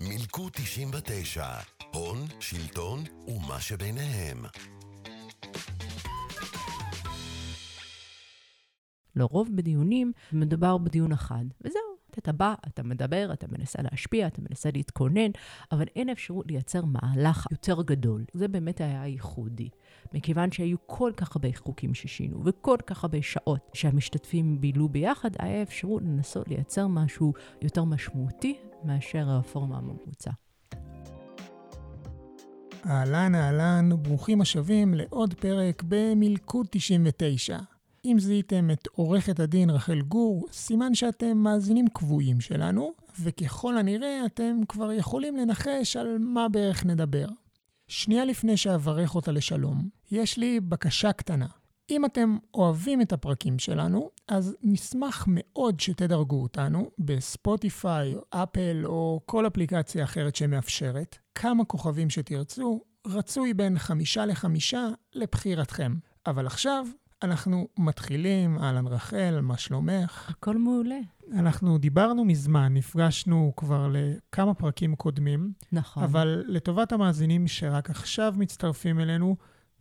מילקו 99, הון, שלטון ומה שביניהם. לרוב בדיונים מדובר בדיון אחד, וזהו. אתה בא, אתה מדבר, אתה מנסה להשפיע, אתה מנסה להתכונן, אבל אין אפשרות לייצר מהלך יותר גדול. זה באמת היה ייחודי. מכיוון שהיו כל כך הרבה חוקים ששינו, וכל כך הרבה שעות שהמשתתפים בילו ביחד, היה אפשרות לנסות לייצר משהו יותר משמעותי מאשר הרפורמה הממוצע. אהלן, אהלן, ברוכים השבים לעוד פרק במלכוד 99. אם זיהיתם את עורכת הדין רחל גור, סימן שאתם מאזינים קבועים שלנו, וככל הנראה אתם כבר יכולים לנחש על מה בערך נדבר. שנייה לפני שאברך אותה לשלום, יש לי בקשה קטנה. אם אתם אוהבים את הפרקים שלנו, אז נשמח מאוד שתדרגו אותנו בספוטיפיי, אפל או כל אפליקציה אחרת שמאפשרת. כמה כוכבים שתרצו, רצוי בין חמישה לחמישה לבחירתכם. אבל עכשיו, אנחנו מתחילים, אהלן רחל, מה שלומך? הכל מעולה. אנחנו דיברנו מזמן, נפגשנו כבר לכמה פרקים קודמים. נכון. אבל לטובת המאזינים שרק עכשיו מצטרפים אלינו,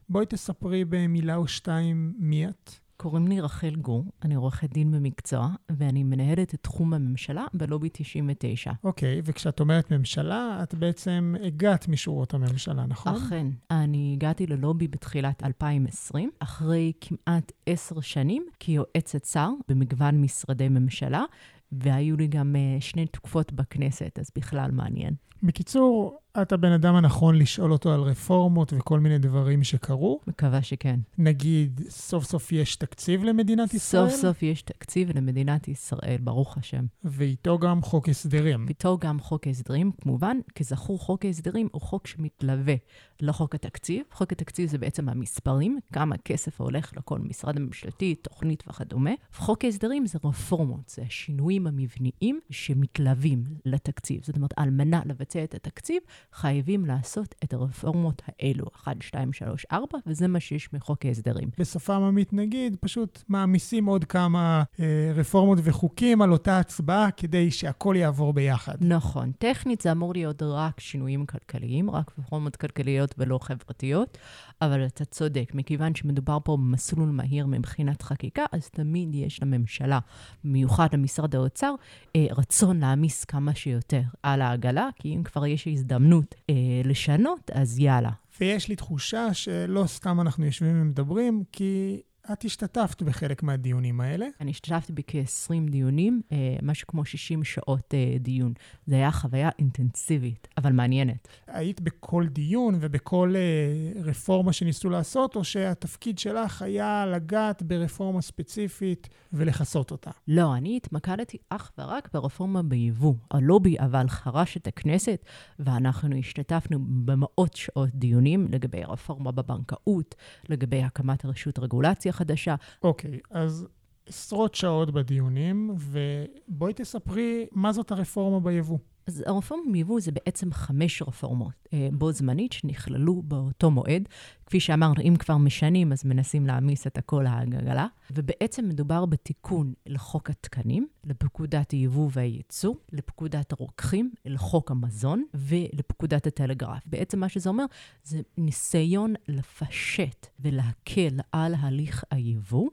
בואי תספרי במילה או שתיים מי את. קוראים לי רחל גור, אני עורכת דין במקצוע, ואני מנהלת את תחום הממשלה בלובי 99. אוקיי, וכשאת אומרת ממשלה, את בעצם הגעת משורות הממשלה, נכון? אכן. אני הגעתי ללובי בתחילת 2020, אחרי כמעט עשר שנים כיועצת שר במגוון משרדי ממשלה, והיו לי גם uh, שני תקופות בכנסת, אז בכלל מעניין. בקיצור, את הבן אדם הנכון לשאול אותו על רפורמות וכל מיני דברים שקרו. מקווה שכן. נגיד, סוף סוף יש תקציב למדינת ישראל? סוף סוף יש תקציב למדינת ישראל, ברוך השם. ואיתו גם חוק הסדרים. ואיתו גם חוק הסדרים, כמובן, כזכור, חוק ההסדרים הוא חוק שמתלווה לחוק התקציב. חוק התקציב זה בעצם המספרים, כמה כסף הולך לכל משרד ממשלתי, תוכנית וכדומה. חוק ההסדרים זה רפורמות, זה השינויים המבניים שמתלווים לתקציב. זאת אומרת, על מנת לבצע את התקציב, חייבים לעשות את הרפורמות האלו, 1, 2, 3, 4, וזה מה שיש מחוק ההסדרים. בשפה עממית נגיד, פשוט מעמיסים עוד כמה אה, רפורמות וחוקים על אותה הצבעה כדי שהכל יעבור ביחד. נכון. טכנית זה אמור להיות רק שינויים כלכליים, רק רפורמות כלכליות ולא חברתיות, אבל אתה צודק, מכיוון שמדובר פה במסלול מהיר מבחינת חקיקה, אז תמיד יש לממשלה, במיוחד למשרד האוצר, אה, רצון להעמיס כמה שיותר על העגלה, כי אם כבר יש הזדמנות אה, לשנות, אז יאללה. ויש לי תחושה שלא סתם אנחנו יושבים ומדברים, כי את השתתפת בחלק מהדיונים האלה. אני השתתפתי בכ-20 דיונים, אה, משהו כמו 60 שעות אה, דיון. זו הייתה חוויה אינטנסיבית, אבל מעניינת. היית בכל דיון ובכל אה, רפורמה שניסו לעשות, או שהתפקיד שלך היה לגעת ברפורמה ספציפית ולכסות אותה? לא, אני התמקדתי אך ורק ברפורמה ביבוא. הלובי אבל חרש את הכנסת, ואנחנו השתתפנו במאות שעות דיונים לגבי הרפורמה בבנקאות, לגבי הקמת רשות רגולציה חדשה. אוקיי, אז עשרות שעות בדיונים, ובואי תספרי מה זאת הרפורמה ביבוא. אז הרפורמה ביבוא זה בעצם חמש רפורמות אה, בו זמנית שנכללו באותו מועד. כפי שאמרנו, אם כבר משנים, אז מנסים להעמיס את הכל העגלה. ובעצם מדובר בתיקון לחוק התקנים, לפקודת היבוא והייצוא, לפקודת הרוקחים, לחוק המזון ולפקודת הטלגרף. בעצם מה שזה אומר, זה ניסיון לפשט ולהקל על הליך היבוא,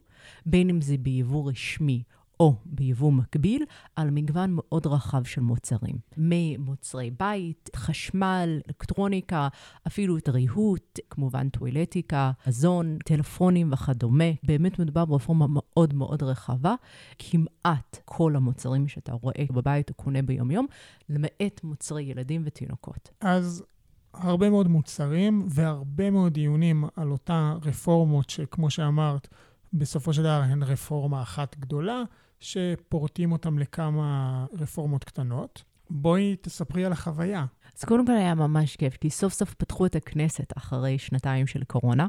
בין אם זה ביבוא רשמי או ביבוא מקביל על מגוון מאוד רחב של מוצרים. ממוצרי בית, חשמל, אלקטרוניקה, אפילו את ריהוט, כמובן טואלטיקה, מזון, טלפונים וכדומה. באמת מדובר ברפורמה מאוד מאוד רחבה. כמעט כל המוצרים שאתה רואה בבית או קונה ביומיום, למעט מוצרי ילדים ותינוקות. אז הרבה מאוד מוצרים והרבה מאוד דיונים על אותה רפורמות שכמו שאמרת, בסופו של דבר הן רפורמה אחת גדולה. שפורטים אותם לכמה רפורמות קטנות. בואי תספרי על החוויה. אז קודם כל היה ממש כיף, כי סוף סוף פתחו את הכנסת אחרי שנתיים של קורונה.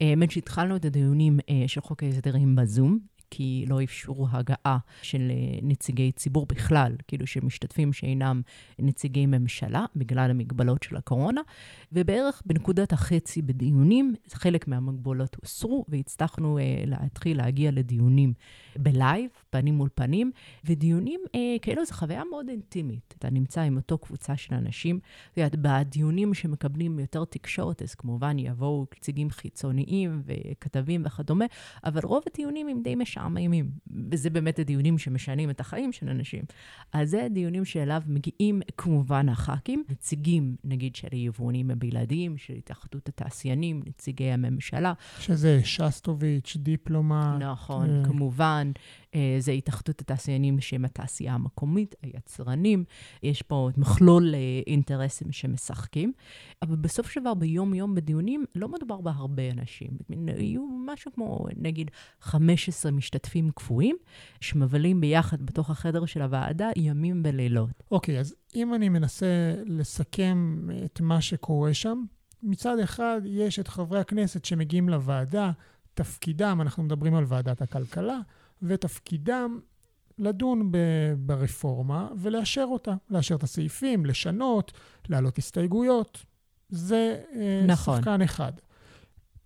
האמת שהתחלנו את הדיונים אה, של חוק ההסדרים בזום, כי לא אפשרו הגעה של אה, נציגי ציבור בכלל, כאילו שמשתתפים שאינם נציגי ממשלה, בגלל המגבלות של הקורונה, ובערך בנקודת החצי בדיונים, חלק מהמגבלות הוסרו, והצלחנו uh, להתחיל להגיע לדיונים בלייב, פנים מול פנים, ודיונים אה, כאלו זו חוויה מאוד אינטימית. אתה נמצא עם אותו קבוצה של אנשים, את יודעת, בדיונים שמקבלים יותר תקשורת, אז כמובן יבואו נציגים חיצוניים וכתבים וכדומה, אבל רוב הדיונים הם די משעממים, וזה באמת הדיונים שמשנים את החיים של אנשים. אז זה הדיונים שאליו מגיעים כמובן הח"כים, נציגים, נגיד, של היבואנים הבלעדיים, של התאחדות התעשיינים, נציגי הממשלה. שזה שסטוביץ', דיפלומט. נכון, אה... כמובן. אה, זה התאחדות התעשיינים שהם התעשייה המקומית, היצרנים. יש פה מכלול אה, אינטרסים שמשחקים. אבל בסוף של דבר, ביום-יום בדיונים, לא מדובר בהרבה אנשים. יהיו משהו כמו, נגיד, 15 משתתפים קפואים, שמבלים ביחד בתוך החדר של הוועדה ימים ולילות. אוקיי, okay, אז אם אני מנסה לסכם את מה שקורה שם, מצד אחד, יש את חברי הכנסת שמגיעים לוועדה, תפקידם, אנחנו מדברים על ועדת הכלכלה, ותפקידם לדון ב- ברפורמה ולאשר אותה, לאשר את הסעיפים, לשנות, להעלות הסתייגויות. זה אה, נכון. שחקן אחד.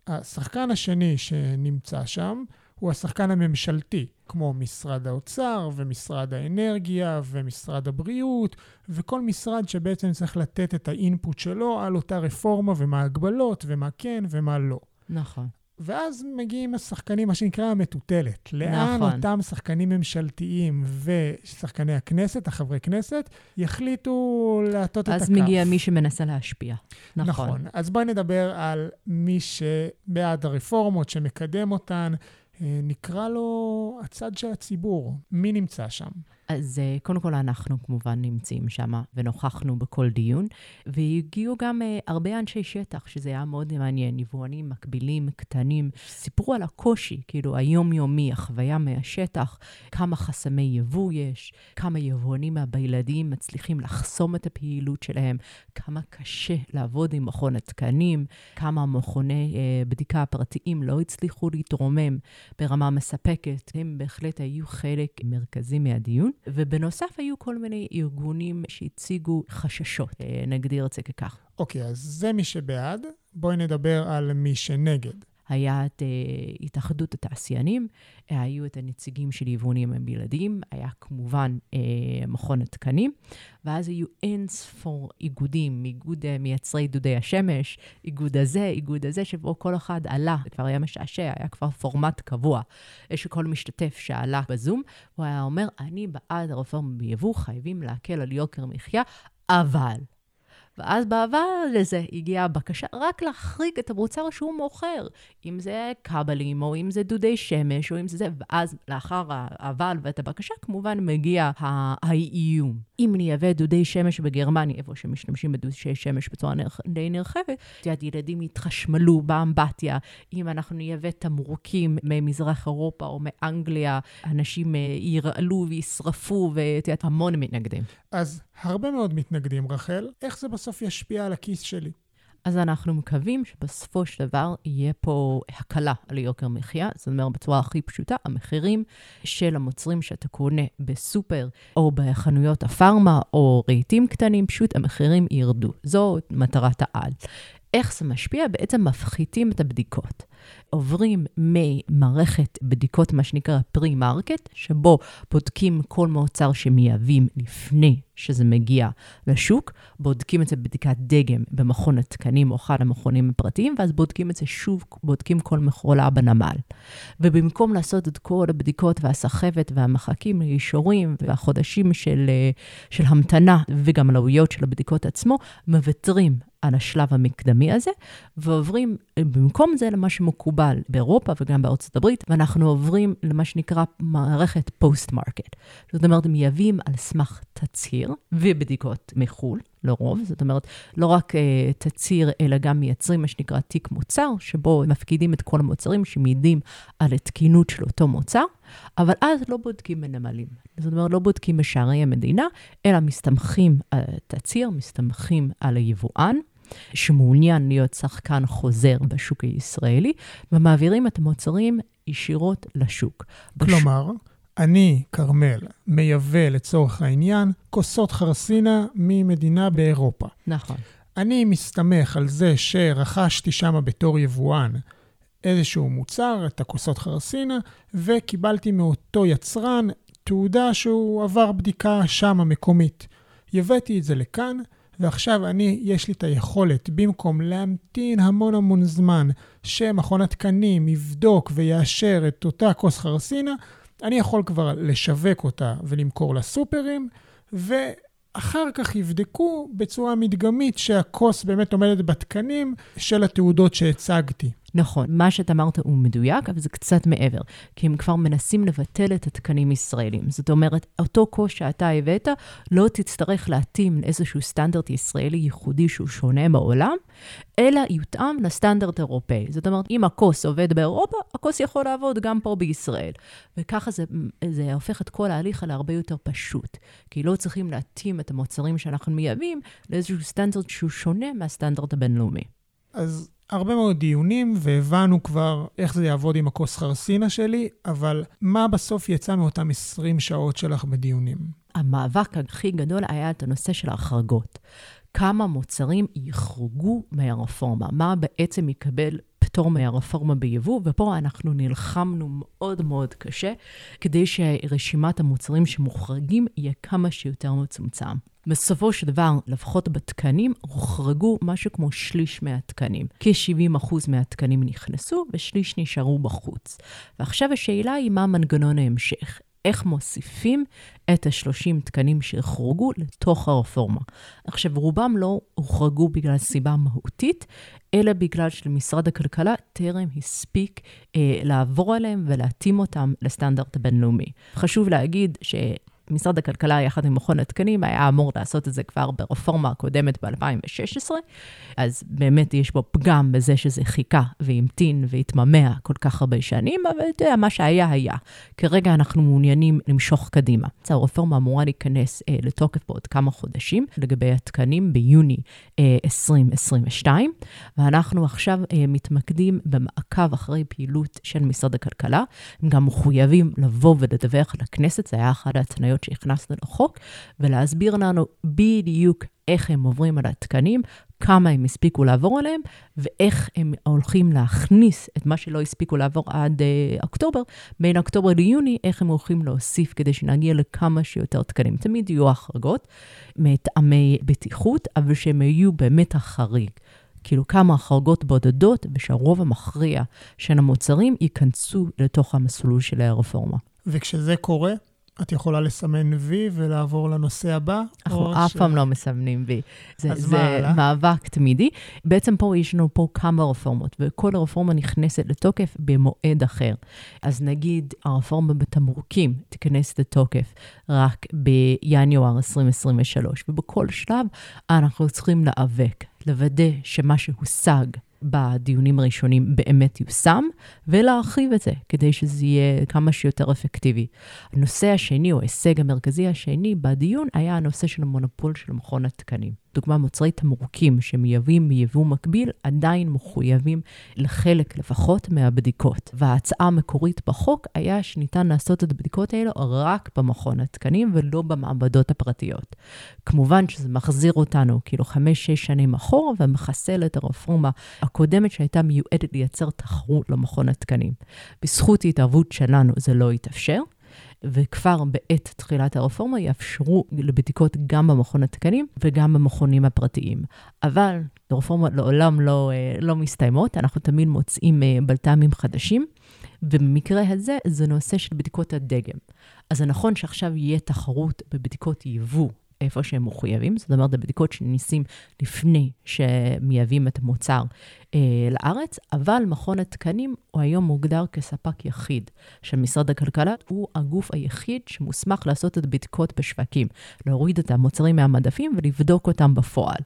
השחקן השני שנמצא שם הוא השחקן הממשלתי, כמו משרד האוצר ומשרד האנרגיה ומשרד הבריאות, וכל משרד שבעצם צריך לתת את האינפוט שלו על אותה רפורמה ומה ההגבלות ומה כן ומה לא. נכון. ואז מגיעים השחקנים, מה שנקרא המטוטלת. לאן נכון. אותם שחקנים ממשלתיים ושחקני הכנסת, החברי כנסת, יחליטו להטות את הכף. אז מגיע מי שמנסה להשפיע. נכון. נכון. אז בואי נדבר על מי שבעד הרפורמות, שמקדם אותן. אה, נקרא לו הצד של הציבור. מי נמצא שם? אז אה, קודם כל, אנחנו כמובן נמצאים שם ונוכחנו בכל דיון, והגיעו גם uh, הרבה אנשי שטח, שזה היה מאוד מעניין, יבואנים מקבילים, קטנים, סיפרו על הקושי, כאילו, היומיומי, החוויה מהשטח, כמה חסמי יבוא יש, כמה יבואנים מהבילדים מצליחים לחסום את הפעילות שלהם, כמה קשה לעבוד עם מכון התקנים, כמה מכוני uh, בדיקה הפרטיים לא הצליחו להתרומם ברמה מספקת. הם בהחלט היו חלק מרכזי מהדיון. ובנוסף היו כל מיני ארגונים שהציגו חששות, אה, נגדיר את זה ככך. אוקיי, אז זה מי שבעד. בואי נדבר על מי שנגד. היה את uh, התאחדות התעשיינים, היו את הנציגים של יבואנים הבלעדיים, היה כמובן uh, מכון התקנים, ואז היו אין ספור איגודים, איגוד uh, מייצרי דודי השמש, איגוד הזה, איגוד הזה, שבו כל אחד עלה, זה כבר היה משעשע, היה כבר פורמט קבוע, שכל משתתף שעלה בזום, הוא היה אומר, אני בעד הרפורמה ביבוא, חייבים להקל על יוקר מחיה, אבל... ואז בעבר לזה הגיעה הבקשה רק להחריג את המוצר שהוא מוכר, אם זה כבלים, או אם זה דודי שמש, או אם זה זה, ואז לאחר האבל ואת הבקשה, כמובן מגיע האיום. אם נייבא דודי שמש בגרמניה, איפה שמשתמשים בדודי שמש בצורה די נרחבת, את יודעת, ילדים יתחשמלו באמבטיה. אם אנחנו נייבא תמרוקים ממזרח אירופה או מאנגליה, אנשים אה, ירעלו וישרפו, ואת יודעת, המון מתנגדים. אז הרבה מאוד מתנגדים, רחל. איך זה בסוף ישפיע על הכיס שלי? אז אנחנו מקווים שבסופו של דבר יהיה פה הקלה על יוקר מחיה. זאת אומרת, בצורה הכי פשוטה, המחירים של המוצרים שאתה קונה בסופר או בחנויות הפארמה או רהיטים קטנים, פשוט המחירים ירדו. זו מטרת העל. איך זה משפיע? בעצם מפחיתים את הבדיקות. עוברים ממערכת בדיקות, מה שנקרא pre-market, שבו בודקים כל מוצר שמייבאים לפני שזה מגיע לשוק, בודקים את זה בבדיקת דגם במכון התקנים או אחד המכונים הפרטיים, ואז בודקים את זה שוב, בודקים כל מכולה בנמל. ובמקום לעשות את כל הבדיקות והסחבת והמחכים לאישורים והחודשים של, של המתנה וגם עלויות של הבדיקות עצמו, מוותרים על השלב המקדמי הזה, ועוברים במקום זה למה שמקובל באירופה וגם בארצות הברית, ואנחנו עוברים למה שנקרא מערכת post-market. זאת אומרת, מייבאים על סמך תצהיר ובדיקות מחו"ל, לרוב, זאת אומרת, לא רק uh, תצהיר, אלא גם מייצרים מה שנקרא תיק מוצר, שבו מפקידים את כל המוצרים שמעידים על התקינות של אותו מוצר, אבל אז לא בודקים בנמלים. זאת אומרת, לא בודקים בשערי המדינה, אלא מסתמכים על התצהיר, מסתמכים על היבואן. שמעוניין להיות שחקן חוזר בשוק הישראלי, ומעבירים את המוצרים ישירות לשוק. כלומר, בש... אני, כרמל, מייבא לצורך העניין כוסות חרסינה ממדינה באירופה. נכון. אני מסתמך על זה שרכשתי שם בתור יבואן איזשהו מוצר, את הכוסות חרסינה, וקיבלתי מאותו יצרן תעודה שהוא עבר בדיקה שם המקומית. הבאתי את זה לכאן, ועכשיו אני, יש לי את היכולת, במקום להמתין המון המון זמן שמכון התקנים יבדוק ויאשר את אותה כוס חרסינה, אני יכול כבר לשווק אותה ולמכור לסופרים, ואחר כך יבדקו בצורה מדגמית שהכוס באמת עומדת בתקנים של התעודות שהצגתי. נכון, מה שאתה אמרת הוא מדויק, אבל זה קצת מעבר, כי הם כבר מנסים לבטל את התקנים ישראלים. זאת אומרת, אותו קוש שאתה הבאת, לא תצטרך להתאים לאיזשהו סטנדרט ישראלי ייחודי שהוא שונה בעולם, אלא יותאם לסטנדרט אירופאי. זאת אומרת, אם הכוס עובד באירופה, הכוס יכול לעבוד גם פה בישראל. וככה זה, זה הופך את כל ההליך להרבה יותר פשוט, כי לא צריכים להתאים את המוצרים שאנחנו מייבאים לאיזשהו סטנדרט שהוא שונה מהסטנדרט הבינלאומי. אז הרבה מאוד דיונים, והבנו כבר איך זה יעבוד עם הכוס חרסינה שלי, אבל מה בסוף יצא מאותם 20 שעות שלך בדיונים? המאבק הכי גדול היה את הנושא של ההחרגות. כמה מוצרים יחרגו מהרפורמה, מה בעצם יקבל פטור מהרפורמה ביבוא, ופה אנחנו נלחמנו מאוד מאוד קשה כדי שרשימת המוצרים שמוחרגים יהיה כמה שיותר מצומצם. בסופו של דבר, לפחות בתקנים, הוחרגו משהו כמו שליש מהתקנים. כ-70% מהתקנים נכנסו ושליש נשארו בחוץ. ועכשיו השאלה היא מה מנגנון ההמשך. איך מוסיפים את ה-30 תקנים שהוחרגו לתוך הרפורמה. עכשיו, רובם לא הוחרגו בגלל סיבה מהותית, אלא בגלל שלמשרד הכלכלה טרם הספיק אה, לעבור עליהם ולהתאים אותם לסטנדרט הבינלאומי. חשוב להגיד ש... משרד הכלכלה, יחד עם מכון התקנים, היה אמור לעשות את זה כבר ברפורמה הקודמת ב-2016, אז באמת יש בו פגם בזה שזה חיכה והמתין והתממע כל כך הרבה שנים, אבל אתה יודע, מה שהיה, היה. כרגע אנחנו מעוניינים למשוך קדימה. אז הרפורמה אמורה להיכנס אה, לתוקף בעוד כמה חודשים, לגבי התקנים ביוני אה, 2022, ואנחנו עכשיו אה, מתמקדים במעקב אחרי פעילות של משרד הכלכלה. הם גם מחויבים לבוא ולדווח לכנסת, זה היה אחת ההתניות התוכניות שהכנסנו לחוק, ולהסביר לנו בדיוק איך הם עוברים על התקנים, כמה הם הספיקו לעבור עליהם, ואיך הם הולכים להכניס את מה שלא הספיקו לעבור עד uh, אוקטובר, בין אוקטובר ליוני, איך הם הולכים להוסיף כדי שנגיע לכמה שיותר תקנים. תמיד יהיו החרגות מטעמי בטיחות, אבל שהם יהיו באמת החריג. כאילו כמה החרגות בודדות, ושהרוב המכריע של המוצרים ייכנסו לתוך המסלול של הרפורמה. וכשזה קורה, את יכולה לסמן וי ולעבור לנושא הבא? אנחנו אף ש... פעם לא מסמנים וי. זה, זה מאבק תמידי. בעצם פה יש לנו פה כמה רפורמות, וכל הרפורמה נכנסת לתוקף במועד אחר. אז נגיד הרפורמה בתמרוקים תיכנס לתוקף רק בינואר 2023, ובכל שלב אנחנו צריכים להיאבק, לוודא שמה שהושג בדיונים הראשונים באמת יושם, ולהרחיב את זה כדי שזה יהיה כמה שיותר אפקטיבי. הנושא השני, או ההישג המרכזי השני בדיון, היה הנושא של המונופול של מכון התקנים. דוגמה, מוצרי תמרוקים שמייבאים מיבוא מקביל, עדיין מחויבים לחלק לפחות מהבדיקות. וההצעה המקורית בחוק היה שניתן לעשות את הבדיקות האלו רק במכון התקנים ולא במעבדות הפרטיות. כמובן שזה מחזיר אותנו כאילו חמש-שש שנים אחורה ומחסל את הרפורמה הקודמת שהייתה מיועדת לייצר תחרות למכון התקנים. בזכות התערבות שלנו זה לא התאפשר. וכבר בעת תחילת הרפורמה יאפשרו לבדיקות גם במכון התקנים וגם במכונים הפרטיים. אבל הרפורמות לעולם לא, אה, לא מסתיימות, אנחנו תמיד מוצאים אה, בלת"מים חדשים, ובמקרה הזה זה נושא של בדיקות הדגם. אז זה נכון שעכשיו יהיה תחרות בבדיקות יבוא איפה שהם מחויבים, זאת אומרת, הבדיקות שניסים לפני שמייבאים את המוצר אה, לארץ, אבל מכון התקנים הוא היום מוגדר כספק יחיד של משרד הכלכלה, הוא הגוף היחיד שמוסמך לעשות את הבדיקות בשווקים, להוריד את המוצרים מהמדפים ולבדוק אותם בפועל.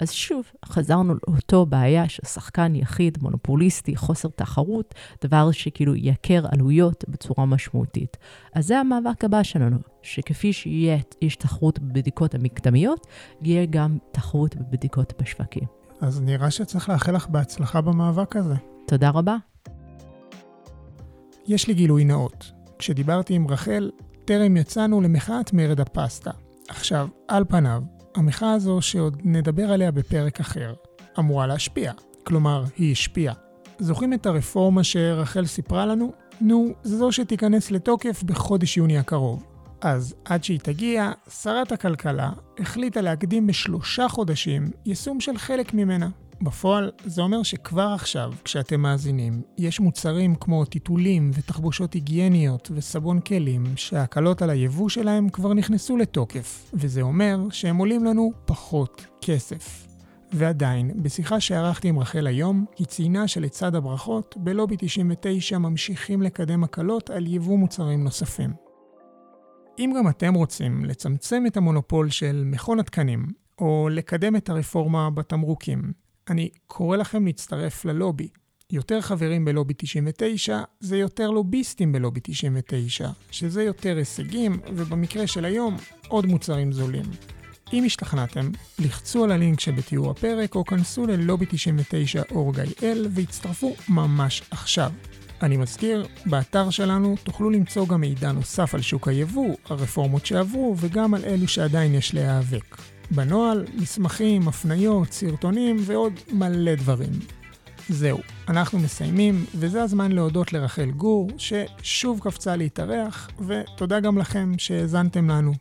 אז שוב, חזרנו לאותו בעיה של שחקן יחיד, מונופוליסטי, חוסר תחרות, דבר שכאילו ייקר עלויות בצורה משמעותית. אז זה המאבק הבא שלנו, שכפי שיש תחרות בבדיקות המקדמיות, יהיה גם תחרות בבדיקות בשווקים. אז נראה שצריך לאחל לך בהצלחה במאבק הזה. תודה רבה. יש לי גילוי נאות. כשדיברתי עם רחל, טרם יצאנו למחאת מרד הפסטה. עכשיו, על פניו, המחאה הזו, שעוד נדבר עליה בפרק אחר, אמורה להשפיע. כלומר, היא השפיעה. זוכרים את הרפורמה שרחל סיפרה לנו? נו, זו שתיכנס לתוקף בחודש יוני הקרוב. אז עד שהיא תגיע, שרת הכלכלה החליטה להקדים בשלושה חודשים יישום של חלק ממנה. בפועל, זה אומר שכבר עכשיו, כשאתם מאזינים, יש מוצרים כמו טיטולים ותחבושות היגייניות וסבון כלים, שההקלות על היבוא שלהם כבר נכנסו לתוקף, וזה אומר שהם עולים לנו פחות כסף. ועדיין, בשיחה שערכתי עם רחל היום, היא ציינה שלצד הברכות, בלובי 99 ממשיכים לקדם הקלות על יבוא מוצרים נוספים. אם גם אתם רוצים לצמצם את המונופול של מכון התקנים, או לקדם את הרפורמה בתמרוקים, אני קורא לכם להצטרף ללובי. יותר חברים בלובי 99 זה יותר לוביסטים בלובי 99, שזה יותר הישגים, ובמקרה של היום, עוד מוצרים זולים. אם השתכנעתם, לחצו על הלינק שבתיאור הפרק או כנסו ללובי 99 אורג.איי.אל והצטרפו ממש עכשיו. אני מזכיר, באתר שלנו תוכלו למצוא גם מידע נוסף על שוק היבוא, הרפורמות שעברו וגם על אלו שעדיין יש להיאבק. בנוהל, מסמכים, הפניות, סרטונים ועוד מלא דברים. זהו, אנחנו מסיימים, וזה הזמן להודות לרחל גור, ששוב קפצה להתארח, ותודה גם לכם שהאזנתם לנו.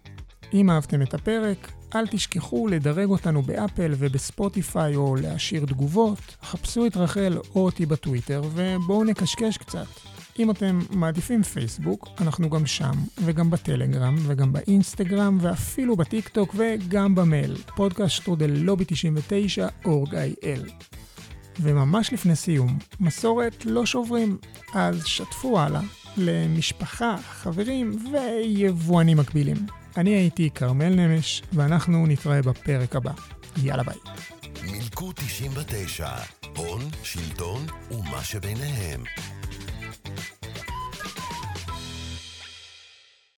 אם אהבתם את הפרק, אל תשכחו לדרג אותנו באפל ובספוטיפיי או להשאיר תגובות, חפשו את רחל או אותי בטוויטר ובואו נקשקש קצת. אם אתם מעדיפים פייסבוק, אנחנו גם שם, וגם בטלגרם, וגם באינסטגרם, ואפילו בטיק טוק, וגם במייל, פודקאסט שטרודל לובי 99, org il. וממש לפני סיום, מסורת לא שוברים, אז שתפו הלאה למשפחה, חברים ויבואנים מקבילים. אני הייתי כרמל נמש, ואנחנו נתראה בפרק הבא. יאללה ביי. מילקו 99, הון, שלטון ומה שביניהם.